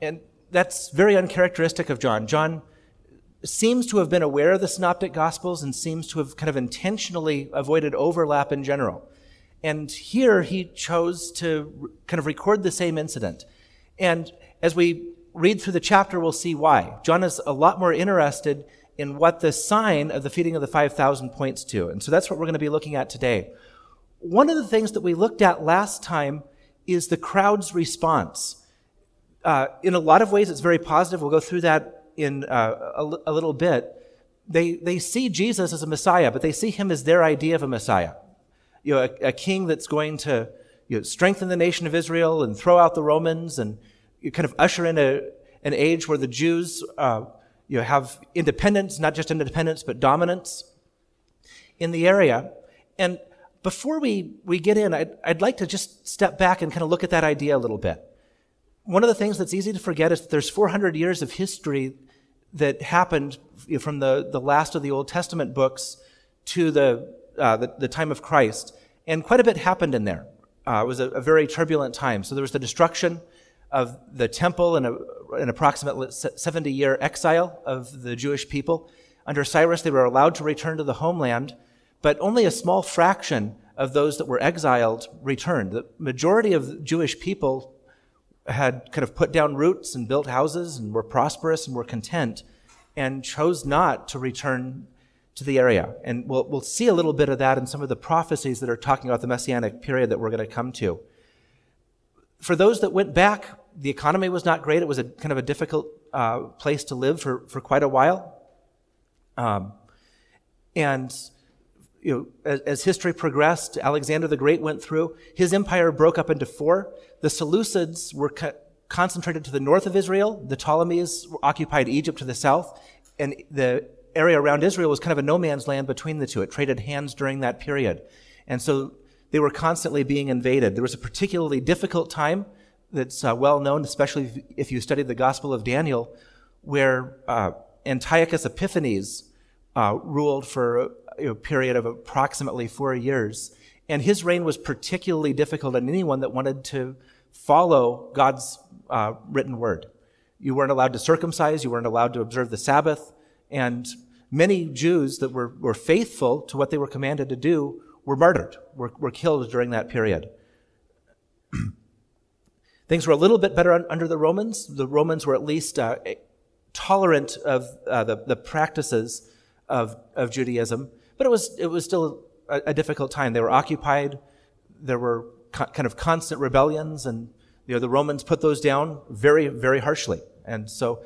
And that's very uncharacteristic of John. John seems to have been aware of the synoptic gospels and seems to have kind of intentionally avoided overlap in general. And here he chose to kind of record the same incident. And as we read through the chapter, we'll see why. John is a lot more interested in what the sign of the feeding of the 5,000 points to. And so that's what we're going to be looking at today. One of the things that we looked at last time is the crowd's response. Uh, in a lot of ways, it's very positive. We'll go through that in uh, a, little bit. They, they see Jesus as a Messiah, but they see him as their idea of a Messiah. You know, a, a king that's going to you know, strengthen the nation of Israel and throw out the Romans and you kind of usher in a, an age where the Jews uh, you know, have independence, not just independence, but dominance in the area. And before we, we get in, I'd, I'd like to just step back and kind of look at that idea a little bit. One of the things that's easy to forget is that there's 400 years of history that happened from the, the last of the Old Testament books to the, uh, the, the, time of Christ. And quite a bit happened in there. Uh, it was a, a very turbulent time. So there was the destruction of the temple and an approximately 70 year exile of the Jewish people. Under Cyrus, they were allowed to return to the homeland, but only a small fraction of those that were exiled returned. The majority of Jewish people had kind of put down roots and built houses and were prosperous and were content and chose not to return to the area. And we'll, we'll see a little bit of that in some of the prophecies that are talking about the messianic period that we're going to come to for those that went back, the economy was not great. It was a kind of a difficult uh, place to live for, for quite a while. Um, and you know, as, as, history progressed, Alexander the Great went through. His empire broke up into four. The Seleucids were co- concentrated to the north of Israel. The Ptolemies occupied Egypt to the south. And the area around Israel was kind of a no man's land between the two. It traded hands during that period. And so they were constantly being invaded. There was a particularly difficult time that's uh, well known, especially if you study the Gospel of Daniel, where uh, Antiochus Epiphanes uh, ruled for a, a, period of approximately four years. And his reign was particularly difficult on anyone that wanted to follow God's uh, written word. You weren't allowed to circumcise, you weren't allowed to observe the Sabbath, and many Jews that were, were faithful to what they were commanded to do were murdered, were, were killed during that period. Things were a little bit better under the Romans. The Romans were at least uh, tolerant of uh, the, the practices of, of Judaism, but it was, it was still a, a difficult time. They were occupied, there were co- kind of constant rebellions, and you know, the Romans put those down very, very harshly. And so,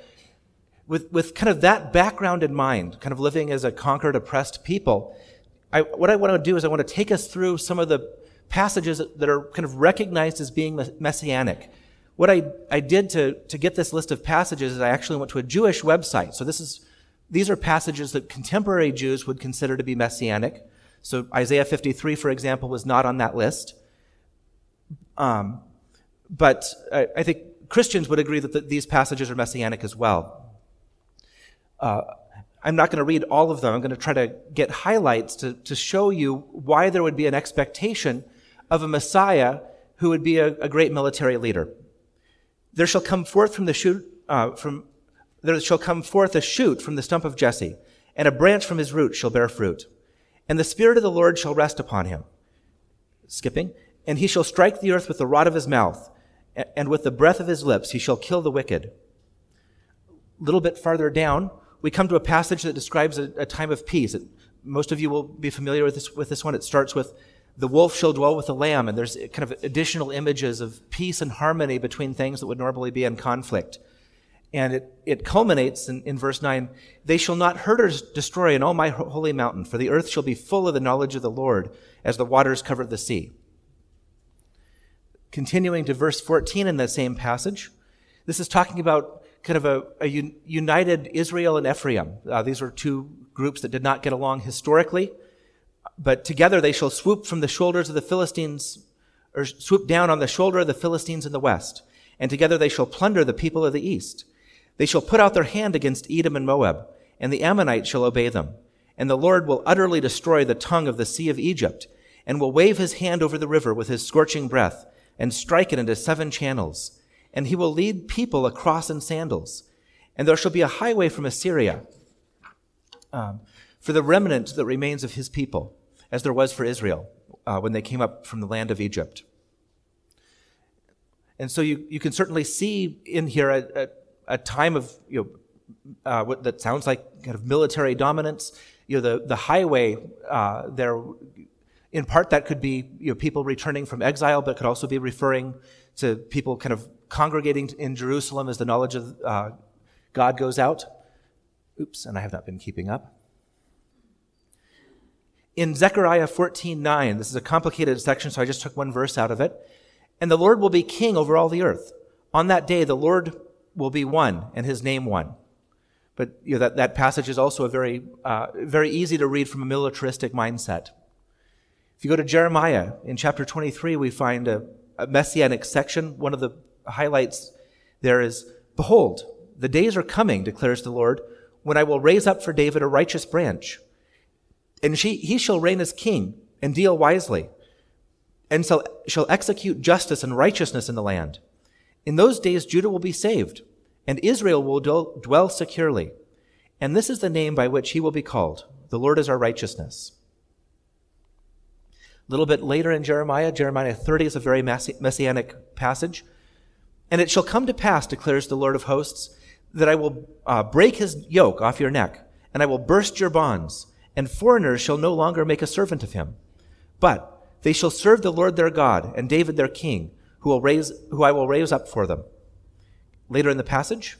with, with kind of that background in mind, kind of living as a conquered, oppressed people, I, what I want to do is I want to take us through some of the passages that are kind of recognized as being messianic. What I, I did to, to get this list of passages is I actually went to a Jewish website. So this is, these are passages that contemporary Jews would consider to be messianic. So Isaiah 53, for example, was not on that list. Um, but I, I, think Christians would agree that the, these passages are messianic as well. Uh, I'm not going to read all of them. I'm going to try to get highlights to, to show you why there would be an expectation of a Messiah who would be a, a great military leader. There shall come forth from the shoot, uh, from, there shall come forth a shoot from the stump of Jesse, and a branch from his root shall bear fruit. And the Spirit of the Lord shall rest upon him. Skipping. And he shall strike the earth with the rod of his mouth, and with the breath of his lips he shall kill the wicked. A little bit farther down, we come to a passage that describes a, a time of peace. It, most of you will be familiar with this, with this one. It starts with the wolf shall dwell with the lamb, and there's kind of additional images of peace and harmony between things that would normally be in conflict. And it, it culminates in, in verse 9 They shall not hurt or destroy in all my holy mountain, for the earth shall be full of the knowledge of the Lord as the waters cover the sea. Continuing to verse 14 in the same passage, this is talking about kind of a, a united Israel and Ephraim. Uh, these were two groups that did not get along historically, but together they shall swoop from the shoulders of the Philistines, or swoop down on the shoulder of the Philistines in the west, and together they shall plunder the people of the east. They shall put out their hand against Edom and Moab, and the Ammonites shall obey them. And the Lord will utterly destroy the tongue of the sea of Egypt, and will wave his hand over the river with his scorching breath, and strike it into seven channels and he will lead people across in sandals. And there shall be a highway from Assyria um, for the remnant that remains of his people, as there was for Israel uh, when they came up from the land of Egypt. And so you, you can certainly see in here a, a, a time of, you know, uh, what that sounds like kind of military dominance. You know, the, the highway uh, there, in part that could be, you know, people returning from exile, but could also be referring to people kind of congregating in Jerusalem as the knowledge of uh, God goes out. Oops, and I have not been keeping up. In Zechariah 14:9, this is a complicated section, so I just took one verse out of it. And the Lord will be king over all the earth. On that day, the Lord will be one, and his name one. But you know, that, that passage is also a very, uh, very easy to read from a militaristic mindset. If you go to Jeremiah in chapter 23, we find a, a messianic section. One of the highlights there is Behold, the days are coming, declares the Lord, when I will raise up for David a righteous branch. And she, he shall reign as king and deal wisely, and shall, shall execute justice and righteousness in the land. In those days, Judah will be saved, and Israel will dwell securely. And this is the name by which he will be called The Lord is our righteousness. A little bit later in Jeremiah, Jeremiah 30 is a very messianic passage. And it shall come to pass, declares the Lord of hosts, that I will uh, break his yoke off your neck, and I will burst your bonds, and foreigners shall no longer make a servant of him. But they shall serve the Lord their God, and David their king, who, will raise, who I will raise up for them. Later in the passage,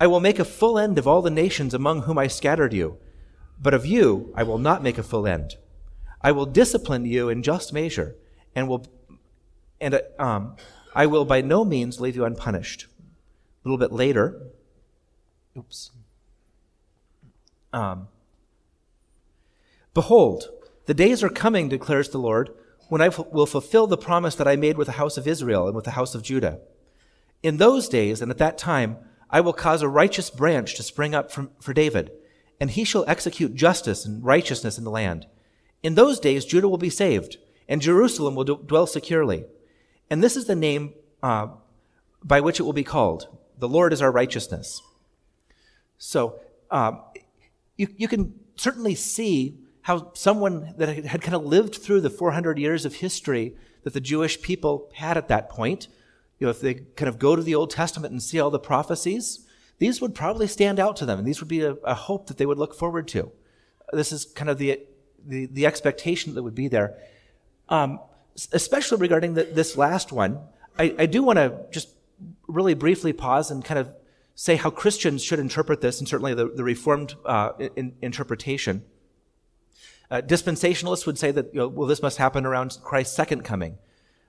I will make a full end of all the nations among whom I scattered you, but of you I will not make a full end. I will discipline you in just measure, and will and um, I will by no means leave you unpunished. A little bit later, oops. Um, Behold, the days are coming, declares the Lord, when I f- will fulfill the promise that I made with the house of Israel and with the house of Judah. In those days and at that time, I will cause a righteous branch to spring up from, for David, and he shall execute justice and righteousness in the land. In those days, Judah will be saved, and Jerusalem will d- dwell securely. And this is the name uh, by which it will be called The Lord is our righteousness. So um, you, you can certainly see how someone that had kind of lived through the 400 years of history that the Jewish people had at that point, you know, if they kind of go to the Old Testament and see all the prophecies, these would probably stand out to them, and these would be a, a hope that they would look forward to. This is kind of the, the, the expectation that would be there. Um, especially regarding the, this last one, I, I do want to just really briefly pause and kind of say how Christians should interpret this, and certainly the, the Reformed uh, in, interpretation. Uh, dispensationalists would say that, you know, well, this must happen around Christ's second coming.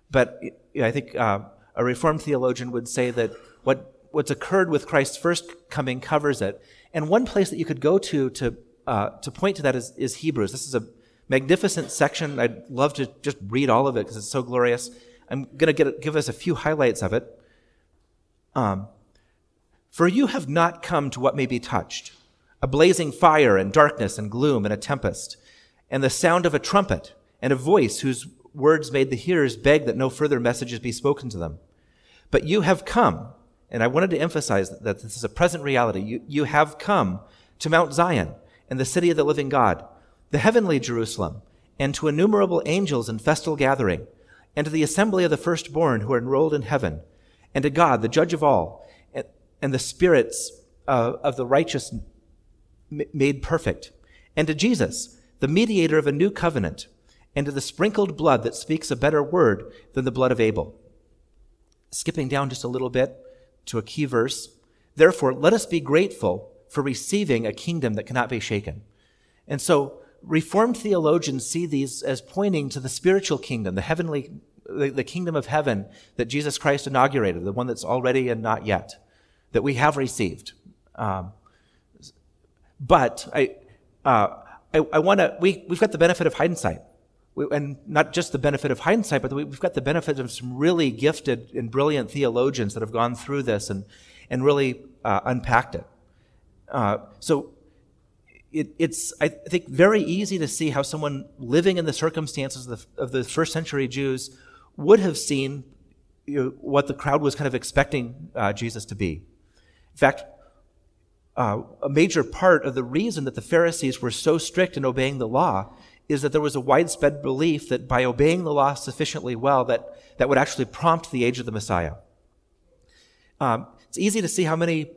But you know, I think uh, a Reformed theologian would say that what, what's occurred with Christ's first coming covers it. And one place that you could go to to, uh, to point to that is, is Hebrews. This is a magnificent section. I'd love to just read all of it because it's so glorious. I'm going to give us a few highlights of it. Um, For you have not come to what may be touched a blazing fire and darkness and gloom and a tempest, and the sound of a trumpet and a voice whose words made the hearers beg that no further messages be spoken to them. But you have come, and I wanted to emphasize that this is a present reality. You, you have come to Mount Zion and the city of the living God the heavenly Jerusalem, and to innumerable angels in festal gathering, and to the assembly of the firstborn who are enrolled in heaven, and to God, the judge of all, and, and the spirits uh, of the righteous made perfect, and to Jesus, the mediator of a new covenant, and to the sprinkled blood that speaks a better word than the blood of Abel. Skipping down just a little bit to a key verse. Therefore, let us be grateful for receiving a kingdom that cannot be shaken. And so, Reformed theologians see these as pointing to the spiritual kingdom, the heavenly, the, the, kingdom of heaven that Jesus Christ inaugurated, the one that's already and not yet, that we have received. Um, but I, uh, I, I want to, we, we've got the benefit of hindsight. We, and not just the benefit of hindsight, but we've got the benefit of some really gifted and brilliant theologians that have gone through this and, and really uh, unpacked it. Uh, so it, it's, I think, very easy to see how someone living in the circumstances of the, of the first century Jews would have seen you know, what the crowd was kind of expecting uh, Jesus to be. In fact, uh, a major part of the reason that the Pharisees were so strict in obeying the law is that there was a widespread belief that by obeying the law sufficiently well, that, that would actually prompt the age of the Messiah. Um, it's easy to see how many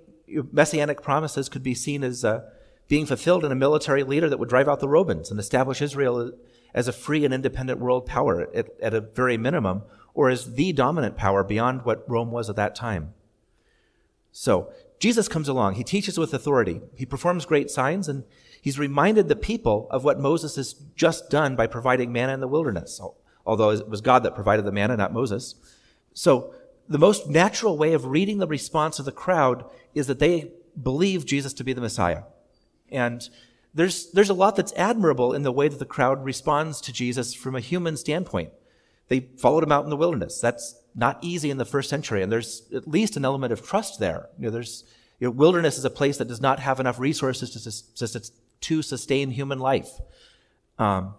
messianic promises could be seen as uh, being fulfilled in a military leader that would drive out the Romans and establish Israel as a free and independent world power at, at a very minimum, or as the dominant power beyond what Rome was at that time. So, Jesus comes along. He teaches with authority. He performs great signs, and he's reminded the people of what Moses has just done by providing manna in the wilderness, although it was God that provided the manna, not Moses. So, the most natural way of reading the response of the crowd is that they believe Jesus to be the Messiah. And there's, there's a lot that's admirable in the way that the crowd responds to Jesus from a human standpoint. They followed him out in the wilderness. That's not easy in the first century, and there's at least an element of trust there. You know, there's you know, wilderness is a place that does not have enough resources to, to, sustain human life. Um,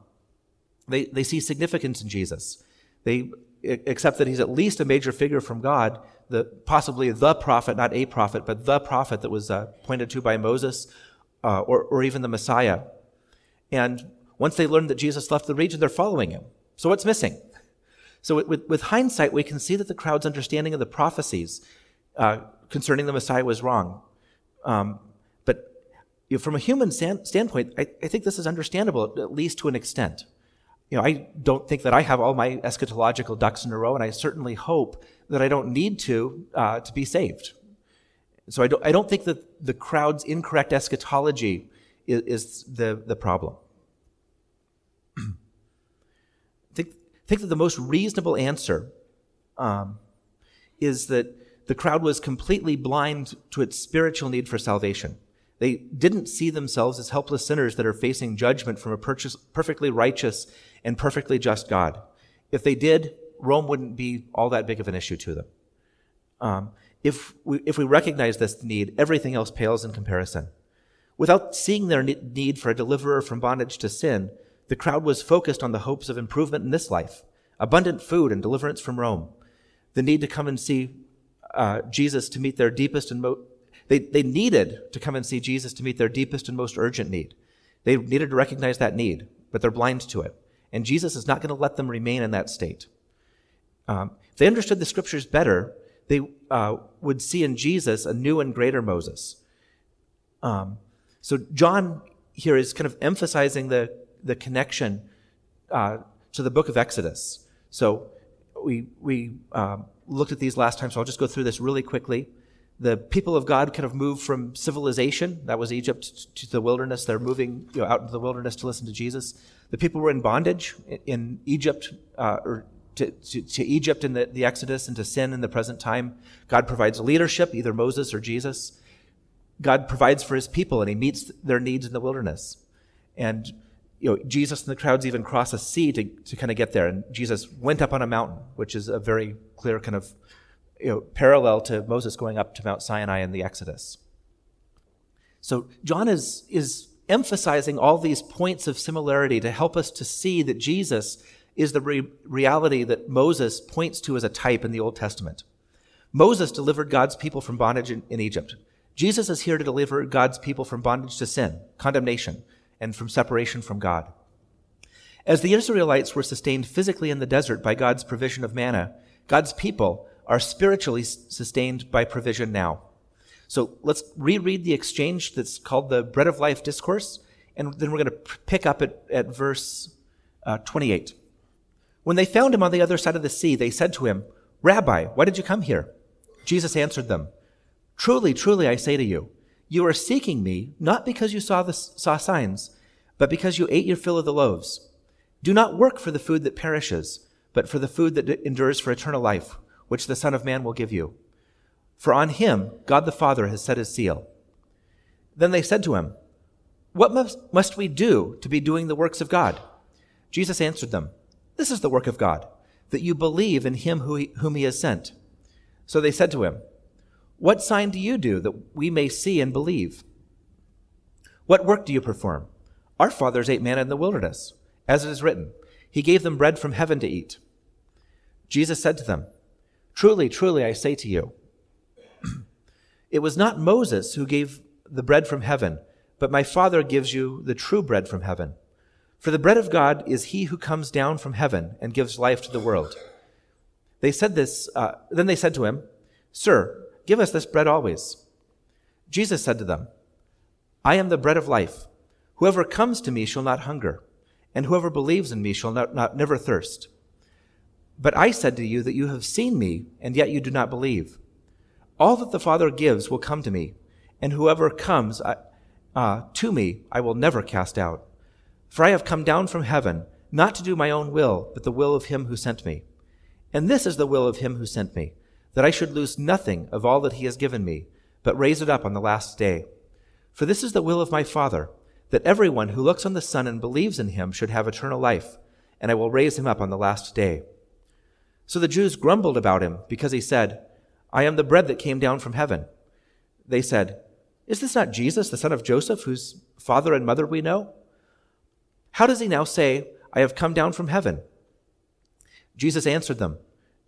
they, they see significance in Jesus. They accept that he's at least a major figure from God, the, possibly the prophet, not a prophet, but the prophet that was uh, pointed to by Moses uh, or, or even the Messiah. And once they learn that Jesus left the region, they're following him. So what's missing? So, with, with hindsight, we can see that the crowd's understanding of the prophecies uh, concerning the Messiah was wrong. Um, but you know, from a human stand, standpoint, I, I, think this is understandable, at least to an extent. You know, I don't think that I have all my eschatological ducks in a row, and I certainly hope that I don't need to uh, to be saved. So I don't, I don't think that the crowd's incorrect eschatology is, is the, the problem. Think that the most reasonable answer um, is that the crowd was completely blind to its spiritual need for salvation. They didn't see themselves as helpless sinners that are facing judgment from a perfectly righteous and perfectly just God. If they did, Rome wouldn't be all that big of an issue to them. Um, if, we, if we recognize this need, everything else pales in comparison. Without seeing their need for a deliverer from bondage to sin, the crowd was focused on the hopes of improvement in this life, abundant food and deliverance from Rome, the need to come and see uh, Jesus to meet their deepest and most, they, they needed to come and see Jesus to meet their deepest and most urgent need. They needed to recognize that need, but they're blind to it. And Jesus is not going to let them remain in that state. Um, if they understood the scriptures better, they uh, would see in Jesus a new and greater Moses. Um, so John here is kind of emphasizing the the connection uh, to the book of Exodus. So we, we um, looked at these last time, so I'll just go through this really quickly. The people of God kind of moved from civilization, that was Egypt, to the wilderness. They're moving you know, out into the wilderness to listen to Jesus. The people were in bondage in Egypt, uh, or to, to, to, Egypt in the, the Exodus and to sin in the present time. God provides leadership, either Moses or Jesus. God provides for his people and he meets their needs in the wilderness. And you know, Jesus and the crowds even cross a sea to, to kind of get there. And Jesus went up on a mountain, which is a very clear kind of you know, parallel to Moses going up to Mount Sinai in the Exodus. So John is, is emphasizing all these points of similarity to help us to see that Jesus is the re- reality that Moses points to as a type in the Old Testament. Moses delivered God's people from bondage in, in Egypt. Jesus is here to deliver God's people from bondage to sin, condemnation, and from separation from God. As the Israelites were sustained physically in the desert by God's provision of manna, God's people are spiritually sustained by provision now. So let's reread the exchange that's called the Bread of Life Discourse, and then we're going to pick up at, at verse uh, 28. When they found him on the other side of the sea, they said to him, Rabbi, why did you come here? Jesus answered them, Truly, truly, I say to you, you are seeking me not because you saw, the, saw signs, but because you ate your fill of the loaves. Do not work for the food that perishes, but for the food that endures for eternal life, which the Son of Man will give you. For on him God the Father has set his seal. Then they said to him, What must, must we do to be doing the works of God? Jesus answered them, This is the work of God, that you believe in him who he, whom he has sent. So they said to him, what sign do you do that we may see and believe? What work do you perform? Our fathers ate manna in the wilderness, as it is written, He gave them bread from heaven to eat. Jesus said to them, Truly, truly, I say to you, it was not Moses who gave the bread from heaven, but my Father gives you the true bread from heaven. For the bread of God is he who comes down from heaven and gives life to the world. They said this, uh, then they said to him, Sir, give us this bread always. Jesus said to them, I am the bread of life. Whoever comes to me shall not hunger, and whoever believes in me shall not, not, never thirst. But I said to you that you have seen me, and yet you do not believe. All that the Father gives will come to me, and whoever comes uh, uh, to me I will never cast out. For I have come down from heaven, not to do my own will, but the will of him who sent me. And this is the will of him who sent me, that I should lose nothing of all that he has given me, but raise it up on the last day. For this is the will of my Father, that everyone who looks on the Son and believes in him should have eternal life, and I will raise him up on the last day. So the Jews grumbled about him, because he said, I am the bread that came down from heaven. They said, Is this not Jesus, the son of Joseph, whose father and mother we know? How does he now say, I have come down from heaven? Jesus answered them,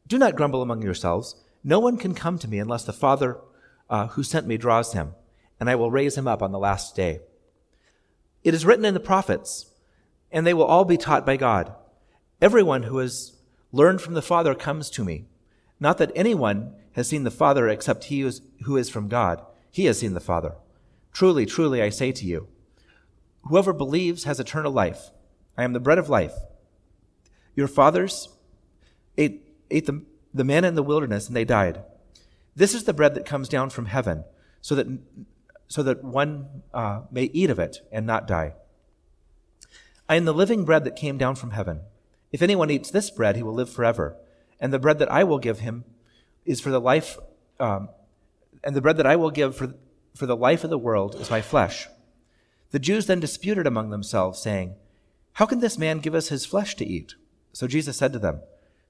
Do not grumble among yourselves. No one can come to me unless the Father uh, who sent me draws him, and I will raise him up on the last day. It is written in the prophets, and they will all be taught by God. Everyone who has learned from the Father comes to me. Not that anyone has seen the Father except he who is from God. He has seen the Father. Truly, truly, I say to you, whoever believes has eternal life. I am the bread of life. Your fathers ate, ate the, the manna in the wilderness and they died. This is the bread that comes down from heaven, so that, so that one uh, may eat of it and not die. I am the living bread that came down from heaven. If anyone eats this bread, he will live forever. And the bread that I will give him is for the life, um, and the bread that I will give for, for the life of the world is my flesh. The Jews then disputed among themselves, saying, How can this man give us his flesh to eat? So Jesus said to them,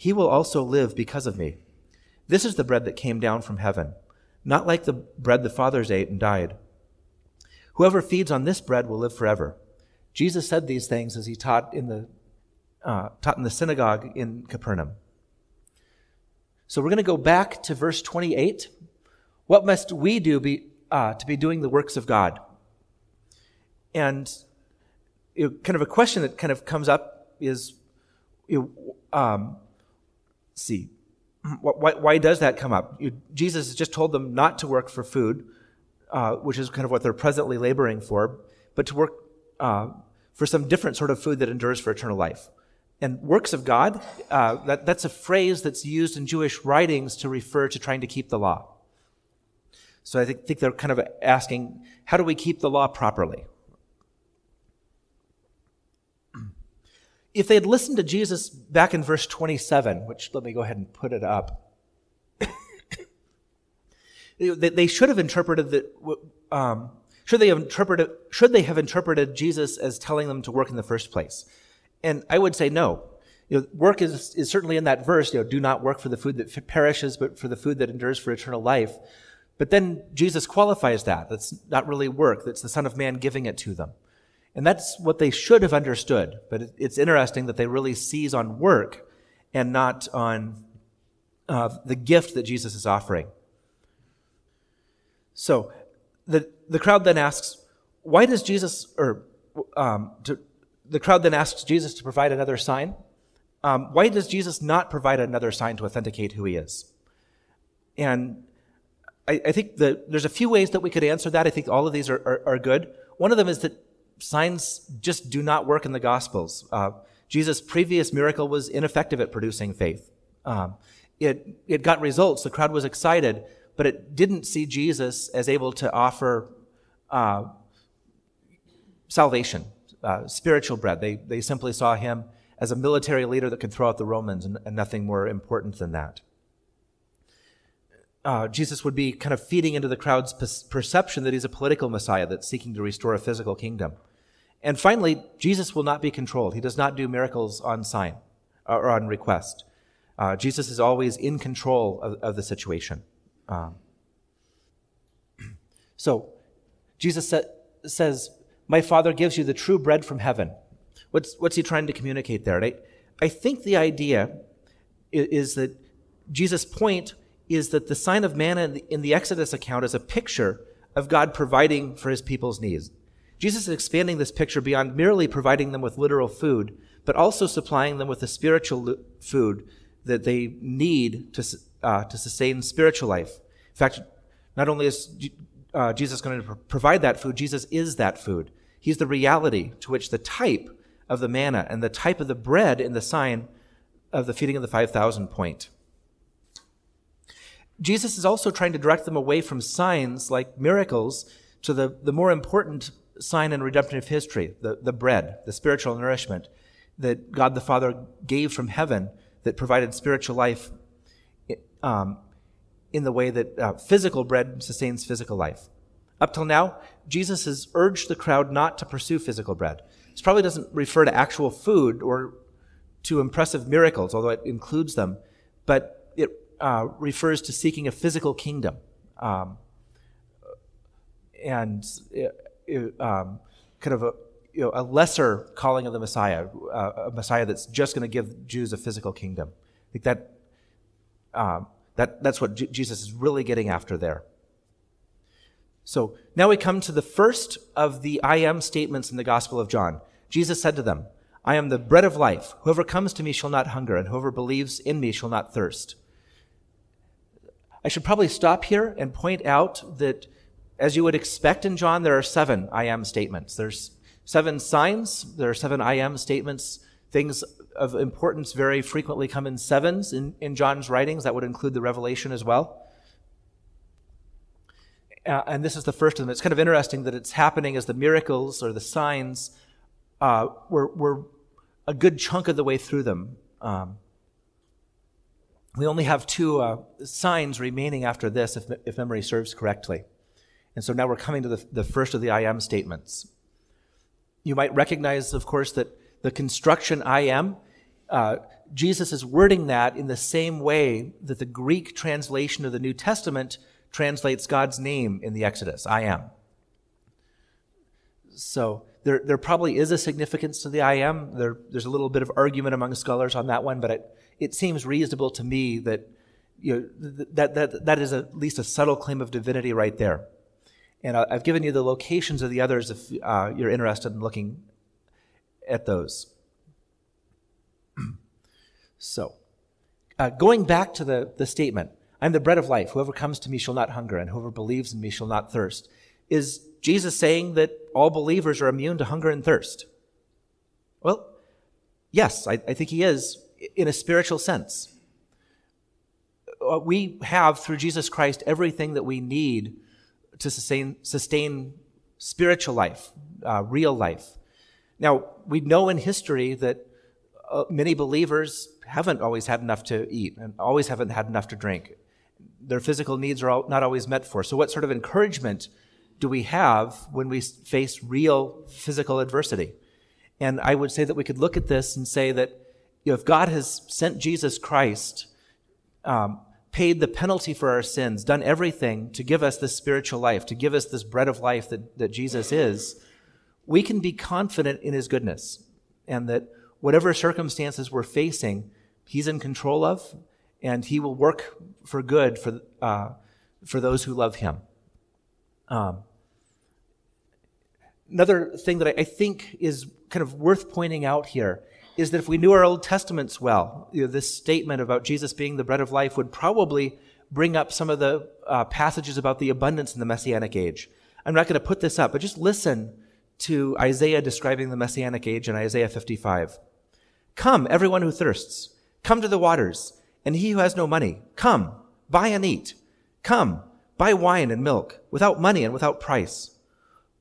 he will also live because of me. This is the bread that came down from heaven, not like the bread the fathers ate and died. Whoever feeds on this bread will live forever. Jesus said these things as he taught in the, uh, taught in the synagogue in Capernaum. So we're going to go back to verse 28. What must we do be, uh, to be doing the works of God? And you know, kind of a question that kind of comes up is, you know, um, see, why, why, does that come up? You, Jesus has just told them not to work for food, uh, which is kind of what they're presently laboring for, but to work uh, for some different sort of food that endures for eternal life. And works of God, uh, that, that's a phrase that's used in Jewish writings to refer to trying to keep the law. So I think, think they're kind of asking, how do we keep the law properly? If they had listened to Jesus back in verse 27, which let me go ahead and put it up, they should have interpreted that. Um, should they have interpreted? Should they have interpreted Jesus as telling them to work in the first place? And I would say no. You know, work is, is certainly in that verse, you know, do not work for the food that perishes, but for the food that endures for eternal life. But then Jesus qualifies that. That's not really work. That's the Son of Man giving it to them. And that's what they should have understood. But it's interesting that they really seize on work and not on uh, the gift that Jesus is offering. So the, the crowd then asks, why does Jesus, or um, to, the crowd then asks Jesus to provide another sign. Um, why does Jesus not provide another sign to authenticate who he is? And I, I, think that there's a few ways that we could answer that. I think all of these are, are, are good. One of them is that signs just do not work in the Gospels. Uh, Jesus' previous miracle was ineffective at producing faith. Um, it, it got results. The crowd was excited, but it didn't see Jesus as able to offer uh, salvation uh, spiritual bread. They, they simply saw him as a military leader that could throw out the Romans and, and nothing more important than that. uh, Jesus would be kind of feeding into the crowd's perception that he's a political Messiah that's seeking to restore a physical kingdom. And finally, Jesus will not be controlled. He does not do miracles on sign or on request. Uh, Jesus is always in control of, of the situation. Um, so, Jesus sa- says, My Father gives you the true bread from heaven. What's, what's he trying to communicate there? I, I think the idea is, is that Jesus' point is that the sign of manna in the, in the Exodus account is a picture of God providing for his people's needs. Jesus is expanding this picture beyond merely providing them with literal food, but also supplying them with the spiritual food that they need to, uh, to sustain spiritual life. In fact, not only is uh, Jesus going to provide that food, Jesus is that food. He's the reality to which the type of the manna and the type of the bread in the sign of the feeding of the 5,000 point. Jesus is also trying to direct them away from signs like miracles to the, the more important sign in redemptive history, the, the bread, the spiritual nourishment that God the Father gave from heaven that provided spiritual life um, in the way that uh, physical bread sustains physical life. Up till now, Jesus has urged the crowd not to pursue physical bread. This probably doesn't refer to actual food or to impressive miracles, although it includes them, but it uh, refers to seeking a physical kingdom. Um, and um, kind of a, you know, a lesser calling of the Messiah, uh, a Messiah that's just going to give Jews a physical kingdom. I think that, um, that that's what J- Jesus is really getting after there. So now we come to the first of the I am statements in the Gospel of John. Jesus said to them, I am the bread of life. Whoever comes to me shall not hunger, and whoever believes in me shall not thirst. I should probably stop here and point out that as you would expect in John, there are seven I am statements. There's seven signs, there are seven I am statements. Things of importance very frequently come in sevens in, in John's writings. That would include the Revelation as well. Uh, and this is the first of them. It's kind of interesting that it's happening as the miracles or the signs uh, were, were a good chunk of the way through them. Um, we only have two uh, signs remaining after this, if, if memory serves correctly. And so now we're coming to the, the first of the I am statements. You might recognize, of course, that the construction I am, uh, Jesus is wording that in the same way that the Greek translation of the New Testament translates God's name in the Exodus I am. So there, there probably is a significance to the I am. There, there's a little bit of argument among scholars on that one, but it, it seems reasonable to me that, you know, that, that, that is at least a subtle claim of divinity right there. And I've given you the locations of the others if uh, you're interested in looking at those. so, uh, going back to the, the statement, I'm the bread of life. Whoever comes to me shall not hunger, and whoever believes in me shall not thirst. Is Jesus saying that all believers are immune to hunger and thirst? Well, yes, I, I think he is in a spiritual sense. Uh, we have, through Jesus Christ, everything that we need to sustain, sustain spiritual life, uh, real life. Now, we know in history that uh, many believers haven't always had enough to eat and always haven't had enough to drink. Their physical needs are not always met for. So, what sort of encouragement do we have when we face real physical adversity? And I would say that we could look at this and say that you know, if God has sent Jesus Christ um, paid the penalty for our sins, done everything to give us this spiritual life, to give us this bread of life that, that Jesus is, we can be confident in his goodness and that whatever circumstances we're facing, he's in control of and he will work for good for, uh, for those who love him. Um, another thing that I, I think is kind of worth pointing out here is that if we knew our Old Testaments well, you know, this statement about Jesus being the bread of life would probably bring up some of the uh, passages about the abundance in the Messianic age. I'm not going to put this up, but just listen to Isaiah describing the Messianic age in Isaiah 55. Come, everyone who thirsts, come to the waters, and he who has no money, come, buy and eat. Come, buy wine and milk, without money and without price.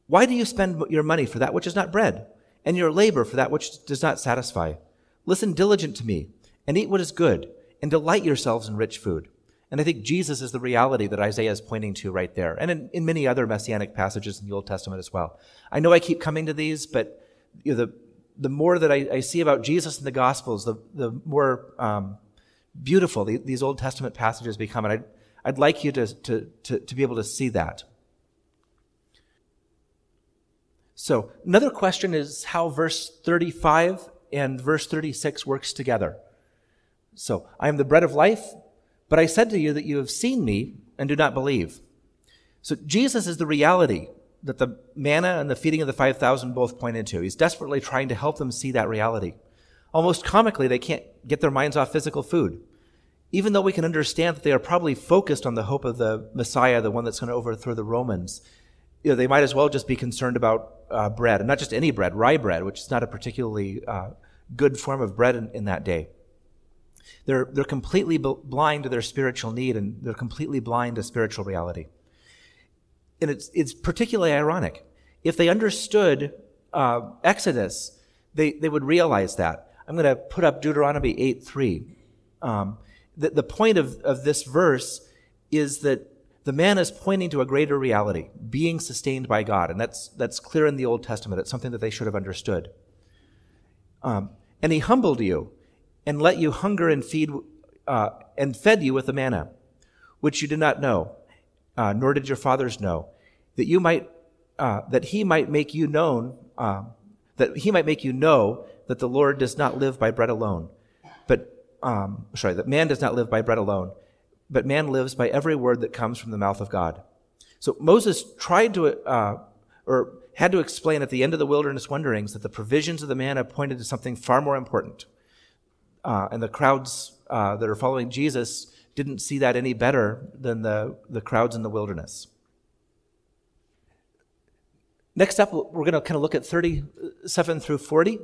Why do you spend your money for that which is not bread? And your labor for that which does not satisfy. Listen diligent to me, and eat what is good, and delight yourselves in rich food. And I think Jesus is the reality that Isaiah is pointing to right there, and in, in many other messianic passages in the Old Testament as well. I know I keep coming to these, but you know, the, the more that I, I, see about Jesus in the Gospels, the, the more um, beautiful the, these Old Testament passages become. And I'd, I'd like you to, to, to, to be able to see that. So, another question is how verse 35 and verse 36 works together. So, I am the bread of life, but I said to you that you have seen me and do not believe. So, Jesus is the reality that the manna and the feeding of the 5,000 both pointed to. He's desperately trying to help them see that reality. Almost comically, they can't get their minds off physical food. Even though we can understand that they are probably focused on the hope of the Messiah, the one that's going to overthrow the Romans, you know, they might as well just be concerned about uh, bread, and not just any bread, rye bread, which is not a particularly uh, good form of bread in, in, that day. They're, they're completely blind to their spiritual need, and they're completely blind to spiritual reality and it's, it's particularly ironic. If they understood uh, Exodus, they, they would realize that. I'm going to put up Deuteronomy 8 3. Um, the, the point of, of this verse is that the man is pointing to a greater reality, being sustained by God. And that's, that's clear in the Old Testament. It's something that they should have understood. Um, and he humbled you and let you hunger and feed uh, and fed you with the manna, which you did not know uh, nor did your fathers know, that you might, uh, that he might make you known, uh, that he might make you know that the Lord does not live by bread alone, but um, sorry, that man does not live by bread alone, but man lives by every word that comes from the mouth of God. So Moses tried to, uh, or had to explain at the end of the wilderness wanderings that the provisions of the manna pointed to something far more important. Uh, and the crowds uh, that are following Jesus didn't see that any better than the, the crowds in the wilderness. Next up, we're going to kind of look at 37 through 40.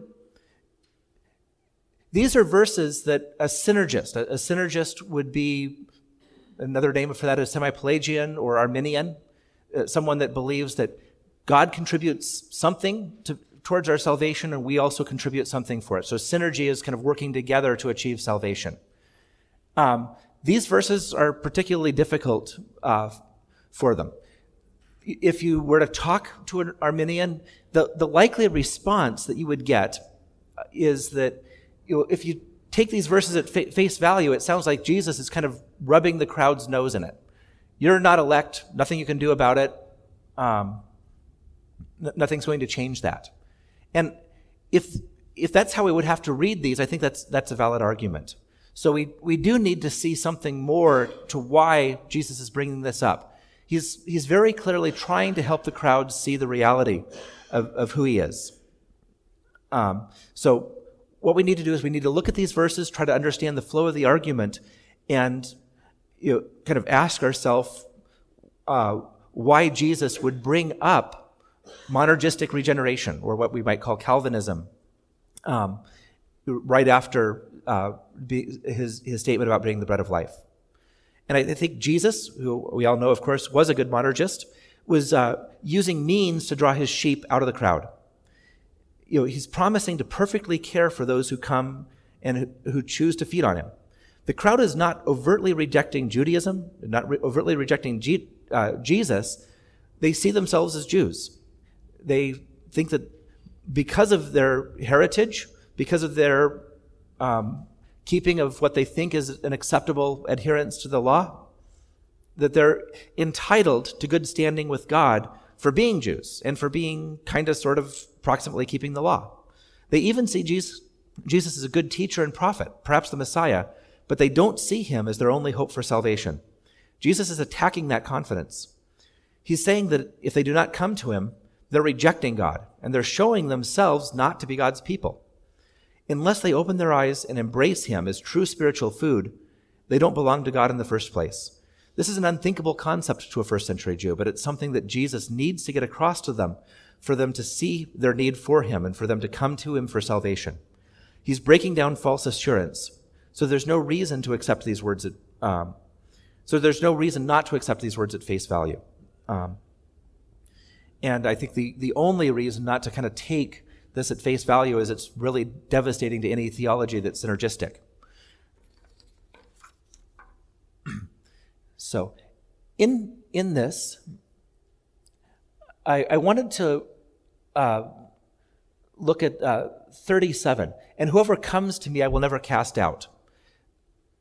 These are verses that a synergist, a, a synergist would be another name for that is semi Pelagian or Arminian, uh, someone that believes that God contributes something to, towards our salvation and we also contribute something for it. So synergy is kind of working together to achieve salvation. Um, these verses are particularly difficult uh, for them. If you were to talk to an Arminian, the, the likely response that you would get is that you know, if you take these verses at fa- face value, it sounds like Jesus is kind of rubbing the crowd's nose in it. You're not elect, nothing you can do about it. Um, n- nothing's going to change that. And if if that's how we would have to read these, I think that's that's a valid argument. So we, we do need to see something more to why Jesus is bringing this up. He's, he's very clearly trying to help the crowd see the reality of, of who he is. Um, so what we need to do is we need to look at these verses, try to understand the flow of the argument, and you know, kind of ask ourselves uh, why Jesus would bring up monergistic regeneration, or what we might call Calvinism, um, right after uh, his, his statement about being the bread of life. And I think Jesus, who we all know, of course, was a good monergist, was uh, using means to draw his sheep out of the crowd. You know, he's promising to perfectly care for those who come and who, choose to feed on him. The crowd is not overtly rejecting Judaism, not re- overtly rejecting G- uh, Jesus. They see themselves as Jews. They think that because of their heritage, because of their um, keeping of what they think is an acceptable adherence to the law, that they're entitled to good standing with God for being Jews and for being kind of sort of approximately keeping the law. They even see Jesus, Jesus as a good teacher and prophet, perhaps the Messiah, but they don't see him as their only hope for salvation. Jesus is attacking that confidence. He's saying that if they do not come to him, they're rejecting God and they're showing themselves not to be God's people. Unless they open their eyes and embrace Him as true spiritual food, they don't belong to God in the first place. This is an unthinkable concept to a first century Jew, but it's something that Jesus needs to get across to them for them to see their need for Him and for them to come to Him for salvation. He's breaking down false assurance. So there's no reason to accept these words at, um, so there's no reason not to accept these words at face value. Um, and I think the, the only reason not to kind of take this at face value is it's really devastating to any theology that's synergistic. So, in, in this, I, I wanted to uh, look at uh, 37. And whoever comes to me, I will never cast out.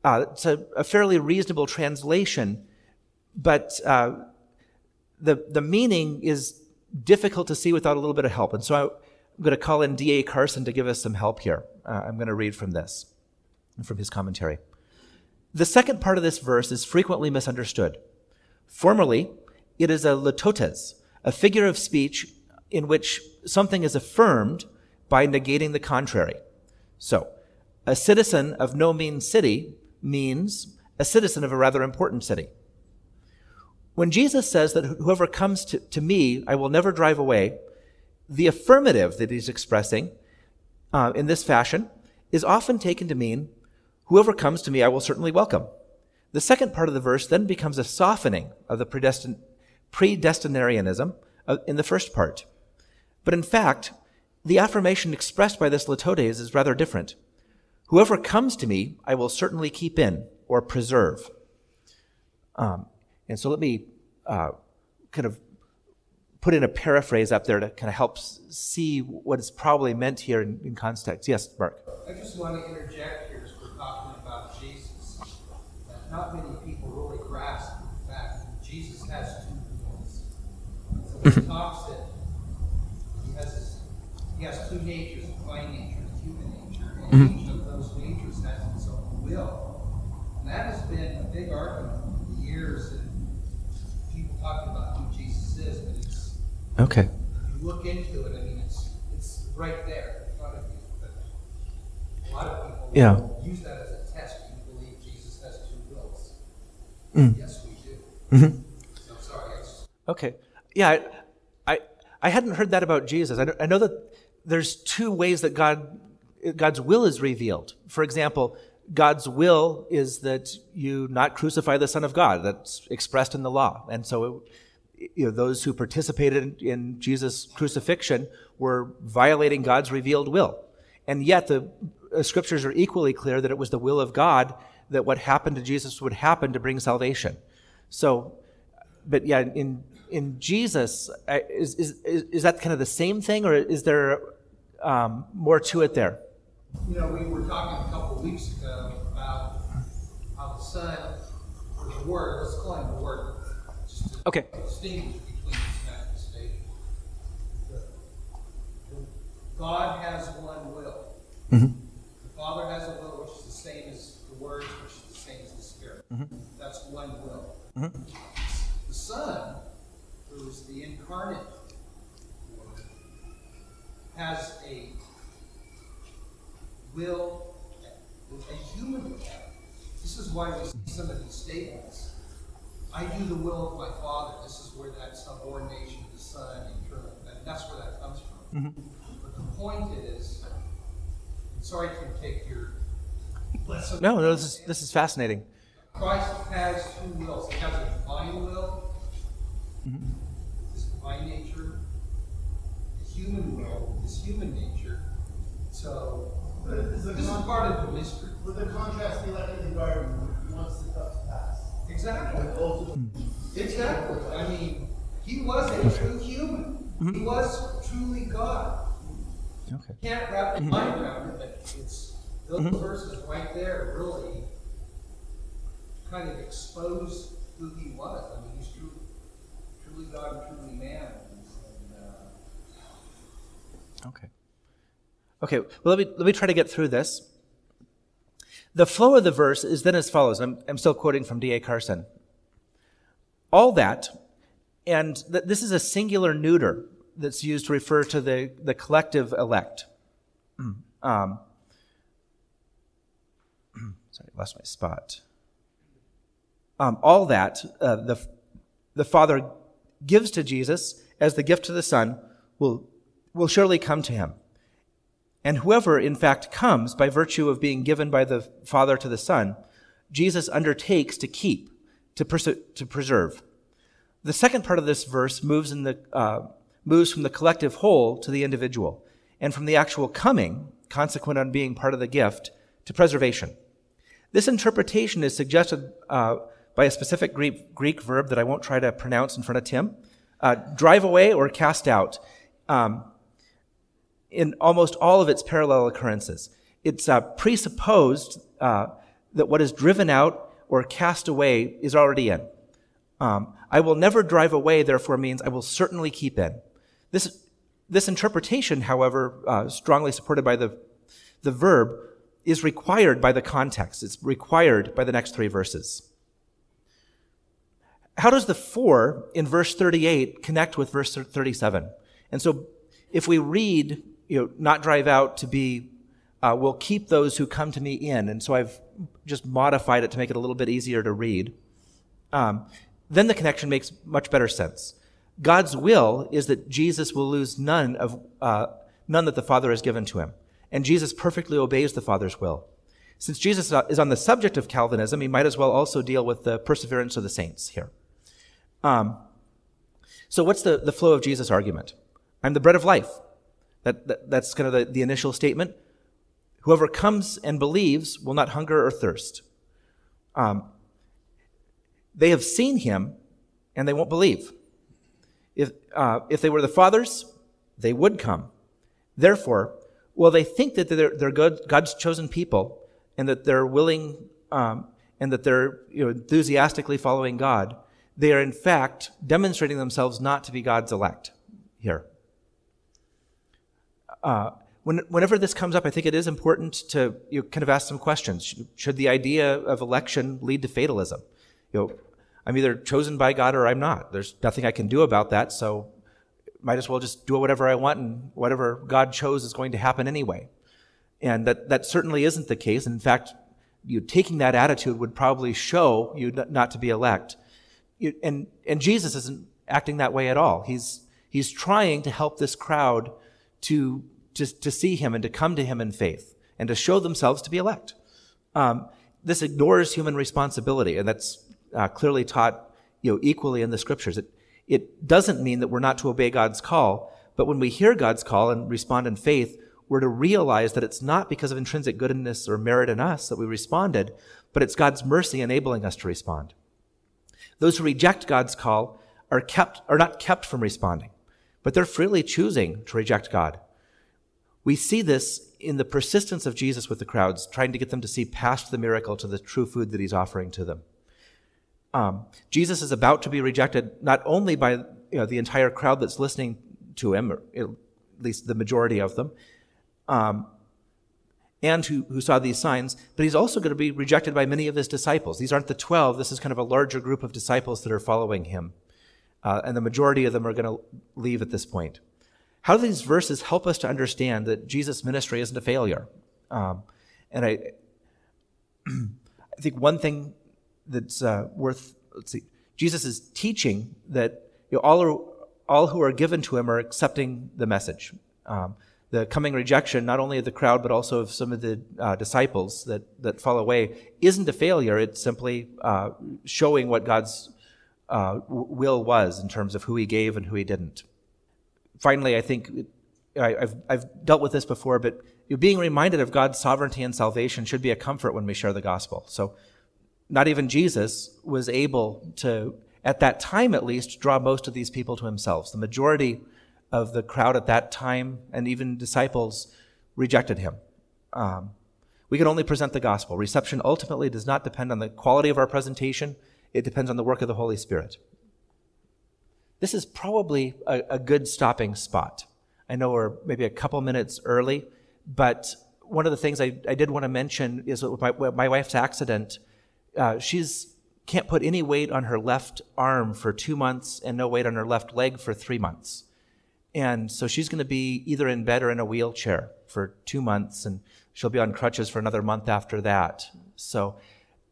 Uh, it's a, a, fairly reasonable translation, but uh, the, the meaning is difficult to see without a little bit of help. And so I, am going to call in D.A. Carson to give us some help here. Uh, I'm going to read from this, from his commentary. The second part of this verse is frequently misunderstood. Formerly, it is a litotes, a figure of speech in which something is affirmed by negating the contrary. So, a citizen of no mean city means a citizen of a rather important city. When Jesus says that whoever comes to, to me, I will never drive away, the affirmative that he's expressing uh, in this fashion is often taken to mean whoever comes to me, I will certainly welcome. The second part of the verse then becomes a softening of the predestin- predestinarianism in the first part. But in fact, the affirmation expressed by this litotes is rather different. Whoever comes to me, I will certainly keep in or preserve. Um, and so let me uh, kind of put in a paraphrase up there to kind of help see what is probably meant here in, in context. Yes, Mark. I just want to interject here as we're talking about Jesus. That not many people really grasp the fact that Jesus has two wills. So he talks that he has his, he has two natures, divine nature and human nature, and mm-hmm. each of those natures has its own will. And that has been a big argument for years and people talking about who Jesus is, but it's okay. If you look into it, I mean, it's it's right there in front of you. But a lot of people yeah. use that as a test. Do you believe Jesus has two wills? Mm. Yes, we do. Mm-hmm. So, sorry. Okay. Yeah, I, I, I hadn't heard that about Jesus. I, I know that there's two ways that God God's will is revealed. For example, God's will is that you not crucify the Son of God. That's expressed in the law. And so, you know, those who participated in, in Jesus' crucifixion were violating God's revealed will. And yet, the uh, scriptures are equally clear that it was the will of God that what happened to Jesus would happen to bring salvation. So, but yeah, in in Jesus, is, is, is that kind of the same thing, or is there um, more to it there? You know, we were talking a couple of weeks ago about how the Son, or the Word, let's call him the Word, just okay. distinguish between these manifestations. God has one will. Mm-hmm. The Father has a will which is the same as the Word, which is the same as the Spirit. Mm-hmm. That's one will. Mm-hmm. The Son, who is the incarnate has a will, a human will. This is why we see some of these statements. I do the will of my Father. This is where that subordination of the Son, eternal, that's where that comes from. Mm-hmm. But the point is, sorry to take your lesson. No, no, this is this is fascinating. Christ has two wills. He has a divine will, mm-hmm. his divine nature, human will, his human nature. So this is part of the mystery. With the contrast, he left in the garden, he wants the cup to pass. Exactly. Exactly. I mean, he was a true human. Mm-hmm. He was truly God. Okay. Can't wrap your mind around it, but it's those mm-hmm. verses right there really kind of expose who he was. I mean, he's true, truly God and truly man. Okay. Okay, well, let me, let me try to get through this. The flow of the verse is then as follows. I'm, I'm still quoting from D.A. Carson. All that, and th- this is a singular neuter that's used to refer to the, the collective elect. Um, sorry, lost my spot. Um, all that uh, the, the Father gives to Jesus as the gift to the Son will, will surely come to him. And whoever, in fact, comes by virtue of being given by the Father to the Son, Jesus undertakes to keep, to, pers- to preserve. The second part of this verse moves, in the, uh, moves from the collective whole to the individual, and from the actual coming, consequent on being part of the gift, to preservation. This interpretation is suggested uh, by a specific Greek, Greek verb that I won't try to pronounce in front of Tim. Uh, drive away or cast out. Um, in almost all of its parallel occurrences, it's uh, presupposed uh, that what is driven out or cast away is already in. Um, I will never drive away, therefore, means I will certainly keep in. This, this interpretation, however, uh, strongly supported by the, the verb, is required by the context. It's required by the next three verses. How does the four in verse 38 connect with verse 37? And so if we read, you know, not drive out to be, uh, will keep those who come to me in. And so I've just modified it to make it a little bit easier to read. Um, then the connection makes much better sense. God's will is that Jesus will lose none of uh, none that the Father has given to him, and Jesus perfectly obeys the Father's will. Since Jesus is on the subject of Calvinism, he might as well also deal with the perseverance of the saints here. Um, so, what's the, the flow of Jesus' argument? I'm the bread of life. That, that that's kind of the, the initial statement. Whoever comes and believes will not hunger or thirst. Um, they have seen him and they won't believe. If, uh, if they were the Father's, they would come. Therefore, while they think that they're, they're good, God's chosen people and that they're willing um, and that they're you know, enthusiastically following God, they are in fact demonstrating themselves not to be God's elect here. Uh, when, whenever this comes up, I think it is important to you know, kind of ask some questions. Should the idea of election lead to fatalism? You know, I'm either chosen by God or I'm not. There's nothing I can do about that, so might as well just do whatever I want and whatever God chose is going to happen anyway. And that, that certainly isn't the case. In fact, you taking that attitude would probably show you not to be elect. You, and, and Jesus isn't acting that way at all. He's, he's trying to help this crowd to, to, to see him and to come to him in faith and to show themselves to be elect. Um, this ignores human responsibility, and that's uh, clearly taught you know, equally in the scriptures. It, it doesn't mean that we're not to obey God's call, but when we hear God's call and respond in faith, we're to realize that it's not because of intrinsic goodness or merit in us that we responded, but it's God's mercy enabling us to respond. Those who reject God's call are kept, are not kept from responding, but they're freely choosing to reject God. We see this in the persistence of Jesus with the crowds, trying to get them to see past the miracle to the true food that he's offering to them. Um, Jesus is about to be rejected not only by you know, the entire crowd that's listening to him, or at least the majority of them, um, and who, who saw these signs, but he's also going to be rejected by many of his disciples. These aren't the 12, this is kind of a larger group of disciples that are following him. Uh, and the majority of them are going to leave at this point. How do these verses help us to understand that Jesus' ministry isn't a failure? Um, and I, I think one thing that's uh, worth, let's see, Jesus is teaching that you know, all, are, all who are given to him are accepting the message. Um, the coming rejection, not only of the crowd, but also of some of the uh, disciples that, that fall away, isn't a failure. It's simply uh, showing what God's uh, will was in terms of who he gave and who he didn't. Finally, I think I, have I've dealt with this before, but being reminded of God's sovereignty and salvation should be a comfort when we share the gospel. So not even Jesus was able to, at that time at least, draw most of these people to himself. The majority of the crowd at that time and even disciples rejected him. Um, we can only present the gospel. Reception ultimately does not depend on the quality of our presentation, it depends on the work of the Holy Spirit. This is probably a, a good stopping spot. I know we're maybe a couple minutes early, but one of the things I, I did want to mention is my, my wife's accident uh, she's can't put any weight on her left arm for two months and no weight on her left leg for three months. And so she's going to be either in bed or in a wheelchair for two months, and she'll be on crutches for another month after that. So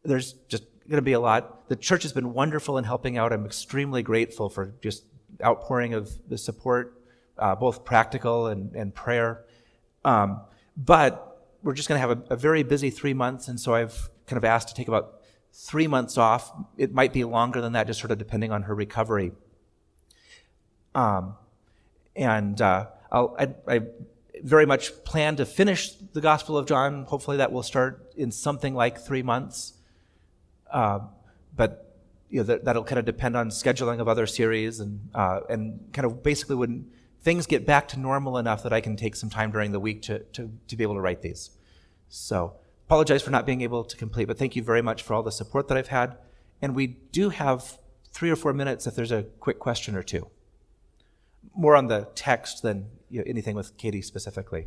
there's just going to be a lot. The church has been wonderful in helping out. I'm extremely grateful for just outpouring of the support, uh, both practical and, and prayer. Um, but we're just going to have a, a very busy three months, and so I've kind of asked to take about three months off. It might be longer than that, just sort of depending on her recovery. Um, and uh, I, I very much plan to finish the Gospel of John. Hopefully, that will start in something like three months. Uh, but you know, that, that'll kind of depend on scheduling of other series and, uh, and kind of basically when things get back to normal enough that I can take some time during the week to, to, to be able to write these. So apologize for not being able to complete, but thank you very much for all the support that I've had. And we do have three or four minutes if there's a quick question or two. More on the text than you know, anything with Katie specifically.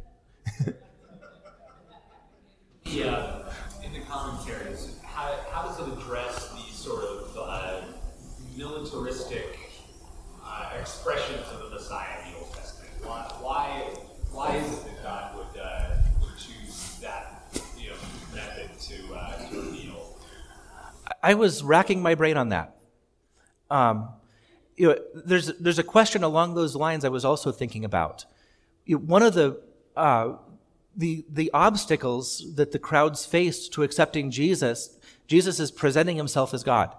yeah, in the commentaries, how, how does it address these sort of uh, militaristic uh, expressions of the Messiah in the Old Testament? Why, why, why is it that God would, uh, would choose that you know, method to, uh, to reveal? I was racking my brain on that. Um, you know, there's, there's a question along those lines I was also thinking about. You know, one of the, uh, the, the obstacles that the crowds faced to accepting Jesus, Jesus is presenting himself as God.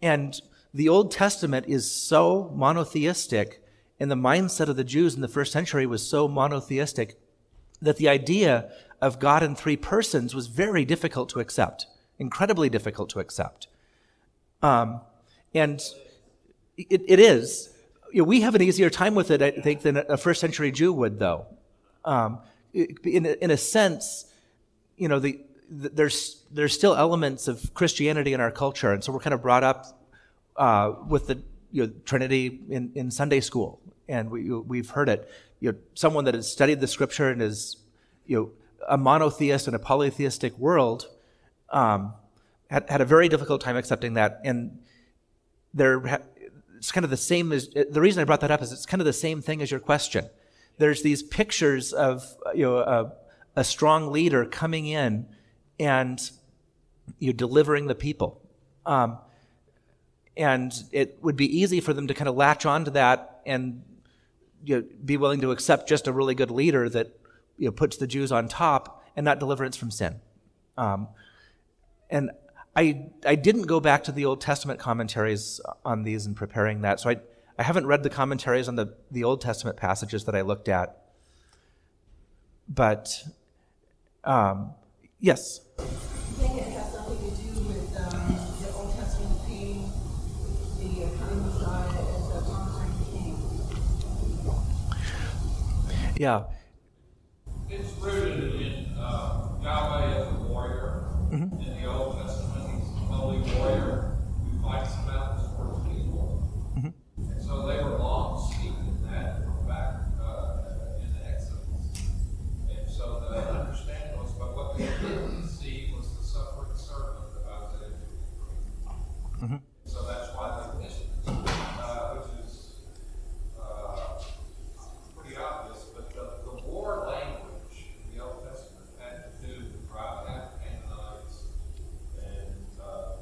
And the Old Testament is so monotheistic, and the mindset of the Jews in the first century was so monotheistic that the idea of God in three persons was very difficult to accept, incredibly difficult to accept. Um, and it, it is. You know, we have an easier time with it, I think, than a first century Jew would, though. Um, in, in a sense, you know, the, the, there's, there's still elements of Christianity in our culture, and so we're kind of brought up uh, with the you know, Trinity in, in Sunday school, and we, we've heard it. You know, someone that has studied the Scripture and is, you know, a monotheist in a polytheistic world, um, had, had a very difficult time accepting that, and there it's kind of the same as the reason I brought that up is it's kind of the same thing as your question. There's these pictures of you know a, a strong leader coming in and you know, delivering the people. Um, and it would be easy for them to kind of latch onto that and you know, be willing to accept just a really good leader that you know, puts the Jews on top and not deliverance from sin. Um, and I, I didn't go back to the Old Testament commentaries on these in preparing that, so I, I haven't read the commentaries on the, the Old Testament passages that I looked at. But, um, yes? I think it has something to do with um, the Old Testament painting the coming Messiah as a conquering king. Yeah. It's rooted in uh, Yahweh as a warrior in the Old Testament holy warrior who fights the mountains for his people. Mm-hmm. And so they were long steeped in that from back uh, in the Exodus. And so the understanding was, but what they didn't see was the suffering servant of Isaiah 53. Mm-hmm. So that's why they missed it, uh, which is uh, pretty obvious. But the, the war language in the Old Testament had to do with driving out Canaanites and uh,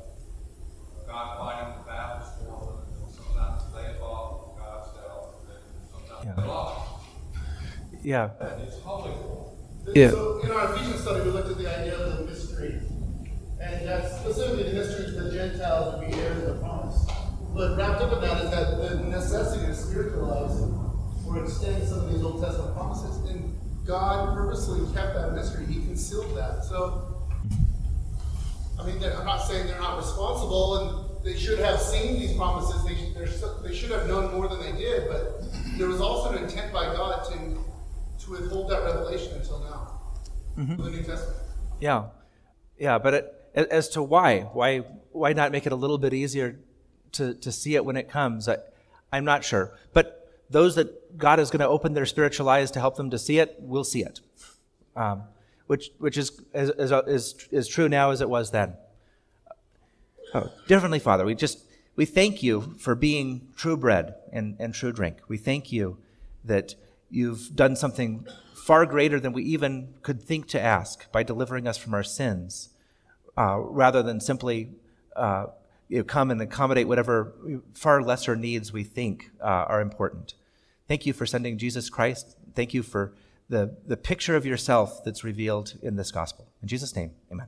God fighting the battles for them. And sometimes they fought with God's help, and sometimes Yeah. they lost. Yeah. It's holy war. Yeah. So in our Ephesians study, we looked at the idea of the mystery. And that's specifically the mystery to the Gentiles to be heirs of the promise. But wrapped up in that is that the necessity to spiritualize or extend some of these Old Testament promises. And God purposely kept that mystery. He concealed that. So, I mean, I'm not saying they're not responsible and they should have seen these promises. They, sh- they're they should have known more than they did. But there was also an intent by God to, to withhold that revelation until now. For the New Testament. Yeah, yeah, but it, as to why, why, why not make it a little bit easier to, to see it when it comes? I, I'm not sure. But those that God is going to open their spiritual eyes to help them to see it, will see it, um, which which is is, is is is true now as it was then. Oh, differently, Father, we just we thank you for being true bread and, and true drink. We thank you that you've done something far greater than we even could think to ask by delivering us from our sins, uh, rather than simply uh, you know, come and accommodate whatever far lesser needs we think uh, are important. Thank you for sending Jesus Christ. Thank you for the, the picture of yourself that's revealed in this gospel. In Jesus' name, amen.